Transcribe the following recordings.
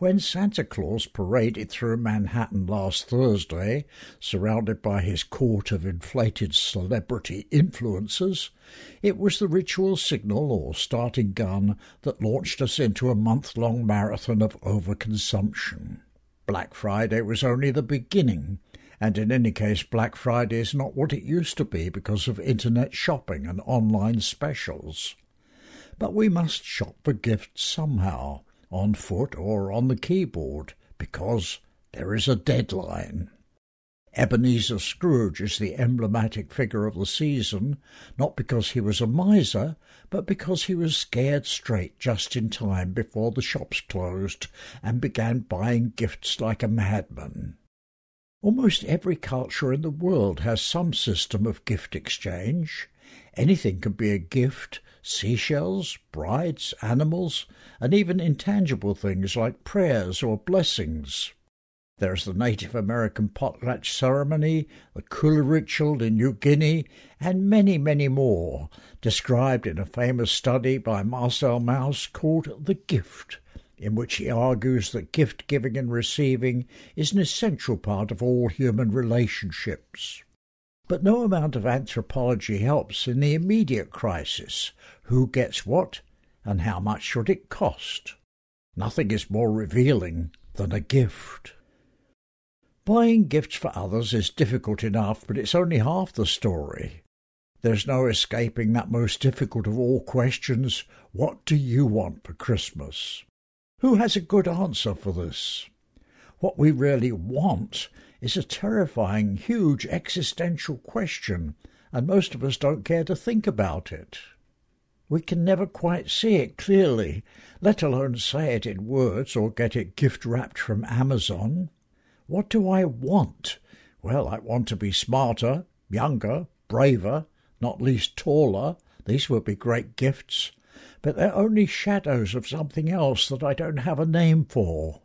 When Santa Claus paraded through Manhattan last Thursday, surrounded by his court of inflated celebrity influencers, it was the ritual signal or starting gun that launched us into a month long marathon of overconsumption. Black Friday was only the beginning, and in any case, Black Friday is not what it used to be because of internet shopping and online specials. But we must shop for gifts somehow on foot or on the keyboard, because there is a deadline. Ebenezer Scrooge is the emblematic figure of the season, not because he was a miser, but because he was scared straight just in time before the shops closed and began buying gifts like a madman. Almost every culture in the world has some system of gift exchange. Anything can be a gift seashells, brides, animals, and even intangible things like prayers or blessings. There's the Native American potlatch ceremony, the Kula ritual in New Guinea, and many, many more, described in a famous study by Marcel Mauss called The Gift, in which he argues that gift giving and receiving is an essential part of all human relationships. But no amount of anthropology helps in the immediate crisis who gets what and how much should it cost? Nothing is more revealing than a gift. Buying gifts for others is difficult enough, but it's only half the story. There's no escaping that most difficult of all questions what do you want for Christmas? Who has a good answer for this? What we really want is a terrifying, huge existential question, and most of us don't care to think about it. We can never quite see it clearly, let alone say it in words or get it gift wrapped from Amazon. What do I want? Well, I want to be smarter, younger, braver, not least taller. These would be great gifts. But they're only shadows of something else that I don't have a name for.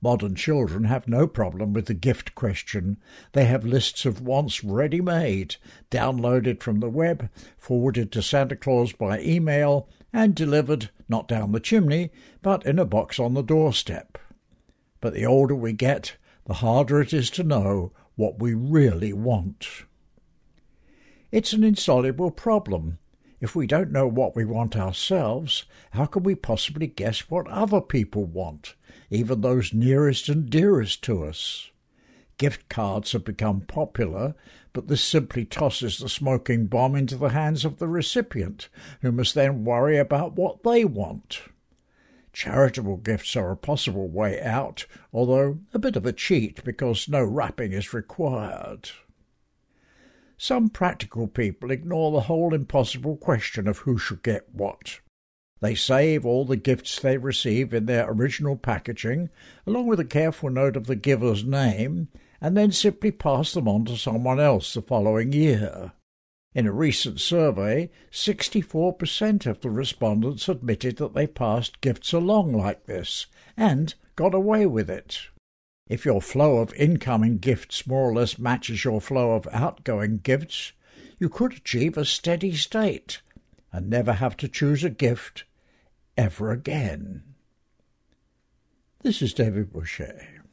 Modern children have no problem with the gift question. They have lists of wants ready made, downloaded from the web, forwarded to Santa Claus by email, and delivered not down the chimney, but in a box on the doorstep. But the older we get, the harder it is to know what we really want. It's an insoluble problem. If we don't know what we want ourselves, how can we possibly guess what other people want, even those nearest and dearest to us? Gift cards have become popular, but this simply tosses the smoking bomb into the hands of the recipient, who must then worry about what they want. Charitable gifts are a possible way out, although a bit of a cheat because no wrapping is required. Some practical people ignore the whole impossible question of who should get what. They save all the gifts they receive in their original packaging, along with a careful note of the giver's name, and then simply pass them on to someone else the following year. In a recent survey, 64% of the respondents admitted that they passed gifts along like this and got away with it. If your flow of incoming gifts more or less matches your flow of outgoing gifts, you could achieve a steady state and never have to choose a gift ever again. This is David Bouchier.